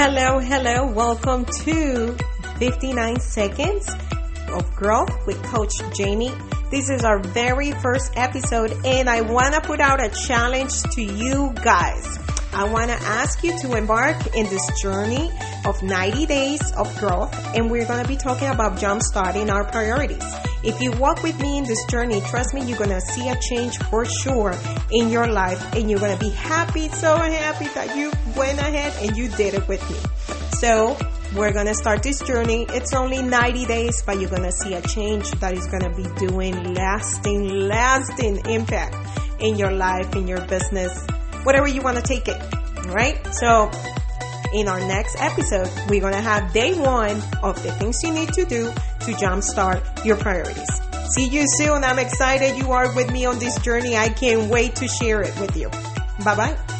Hello, hello. Welcome to 59 Seconds of Growth with Coach Jamie. This is our very first episode and I want to put out a challenge to you guys. I want to ask you to embark in this journey of 90 days of growth and we're going to be talking about jump starting our priorities. If you walk with me in this journey, trust me, you're going to see a change for sure in your life and you're going to be happy, so happy that you went ahead and you did it with me. So we're going to start this journey. It's only 90 days, but you're going to see a change that is going to be doing lasting, lasting impact in your life, in your business, whatever you want to take it. Right? So in our next episode, we're going to have day one of the things you need to do to jumpstart your priorities. See you soon. I'm excited you are with me on this journey. I can't wait to share it with you. Bye bye.